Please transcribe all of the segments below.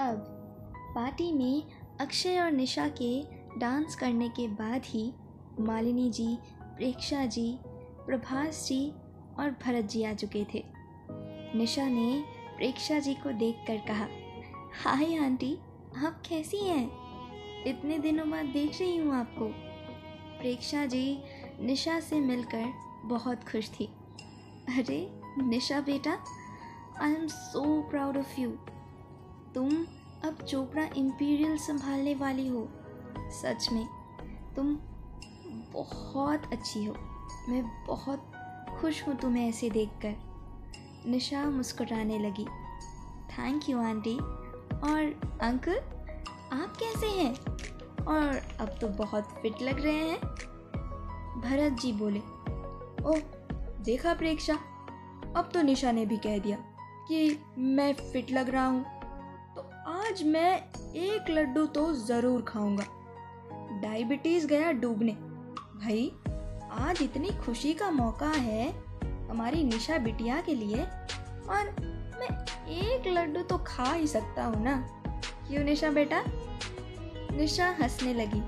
अब पार्टी में अक्षय और निशा के डांस करने के बाद ही मालिनी जी, प्रेक्षा जी, प्रभास जी और भरत जी आ चुके थे। निशा ने प्रेक्षा जी को देखकर कहा, हाय आंटी, आप कैसी हैं? इतने दिनों बाद देख रही हूँ आपको। प्रेक्षा जी निशा से मिलकर बहुत खुश थी। अरे, निशा बेटा I am so proud of you तुम अब चोपड़ा इम्पीरियल संभालने वाली हो। सच में, तुम बहुत अच्छी हो। मैं बहुत खुश हूँ तुम्हें ऐसे देखकर। निशा मुस्कुराने लगी। थैंक यू आंटी और अंकल, आप कैसे हैं? और अब तो बहुत फिट लग रहे हैं। भरत जी बोले, ओह, देखा प्रेक्षा। अब तो निशा ने भी कह दिया कि मैं फिट लग रहा हूँ। आज मैं एक लड्डू तो ज़रूर खाऊँगा। डायबिटीज़ गया डूबने। भाई, आज इतनी खुशी का मौका है हमारी निशा बिटिया के लिए, और मैं एक लड्डू तो खा ही सकता हूँ ना। क्यों निशा बेटा? निशा हंसने लगी।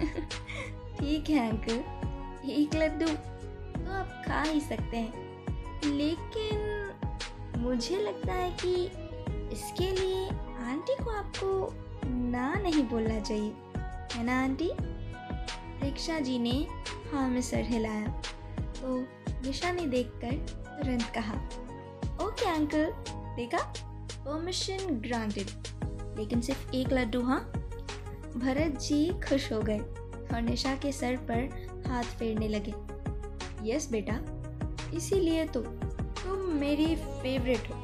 ठीक है, अंकल। एक लड्डू तो आप खा ही सकते हैं। लेकिन मुझे लगता है कि इसके लिए आंटी को आपको ना नहीं बोलना चाहिए, है ना आंटी? रिक्शा जी ने हाँ में सर हिलाया तो निशा ने देखकर तुरंत कहा, ओके अंकल, देखा? परमिशन ग्रांटेड, लेकिन सिर्फ़ एक लड्डू हाँ? भरत जी खुश हो गए और निशा के सर पर हाथ फेरने लगे, यस बेटा, इसीलिए तो तुम मेरी फेवरेट हो,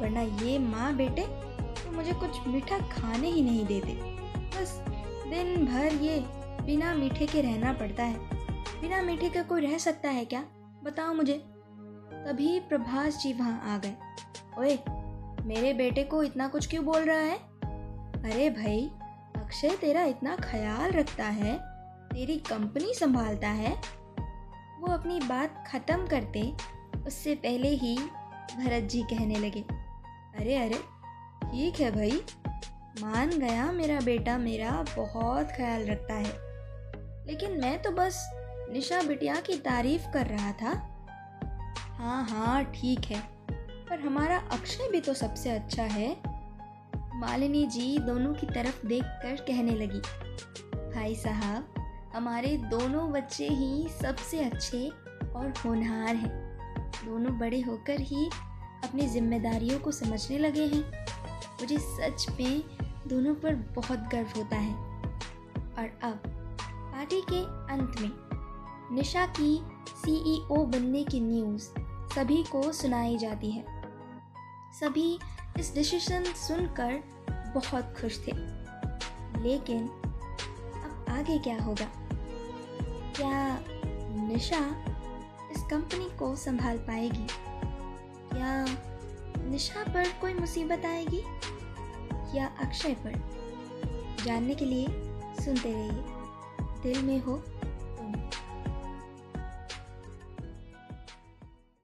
वरना ये माँ बेटे तो मुझे कुछ मीठा खाने ही नहीं देते। बस दिन भर ये बिना मीठे के रहना पड़ता है। बिना मीठे का कोई रह सकता है क्या? बताओ मुझे। तभी प्रभास जी वहाँ आ गए। ओए, मेरे बेटे को इतना कुछ क्यों बोल रहा है? अरे भाई, अक्षय तेरा इतना ख्याल रखता है, तेरी कंपनी संभालता है। वो अपनी बात ख़त्म करते उससे पहले ही भरत जी कहने लगे। अरे अरे ठीक है भाई। मान गया मेरा बेटा मेरा, बहुत ख्याल रखता है। लेकिन मैं तो बस निशा बिटिया की तारीफ़ कर रहा था। हाँ हाँ ठीक है। पर हमारा अक्षय भी तो सबसे अच्छा है। मालिनी जी दोनों की तरफ़ देखकर कहने लगी, भाई साहब, हमारे दोनों बच्चे ही सबसे अच्छे और होनहार हैं। दोनों बड़े होकर ही अपनी जिम्मेदारियों को समझने लगे हैं। मुझे सच में दोनों पर बहुत गर्व होता है। और अब, पार्टी के अंत में, निशा की सीईओ बनने की न्यूज़ सभी को सुनाई जाती है। सभी इस डिसीज़न सुनकर बहुत खुश थे। लेकिन अब आगे क्या होगा? क्या निशा इस कंपनी को संभाल पाएगी? क्या निशा पर कोई मुसीबत आएगी? या अक्षय पर? जानने के लिए सुनते रहिए। दिल में हो तुम।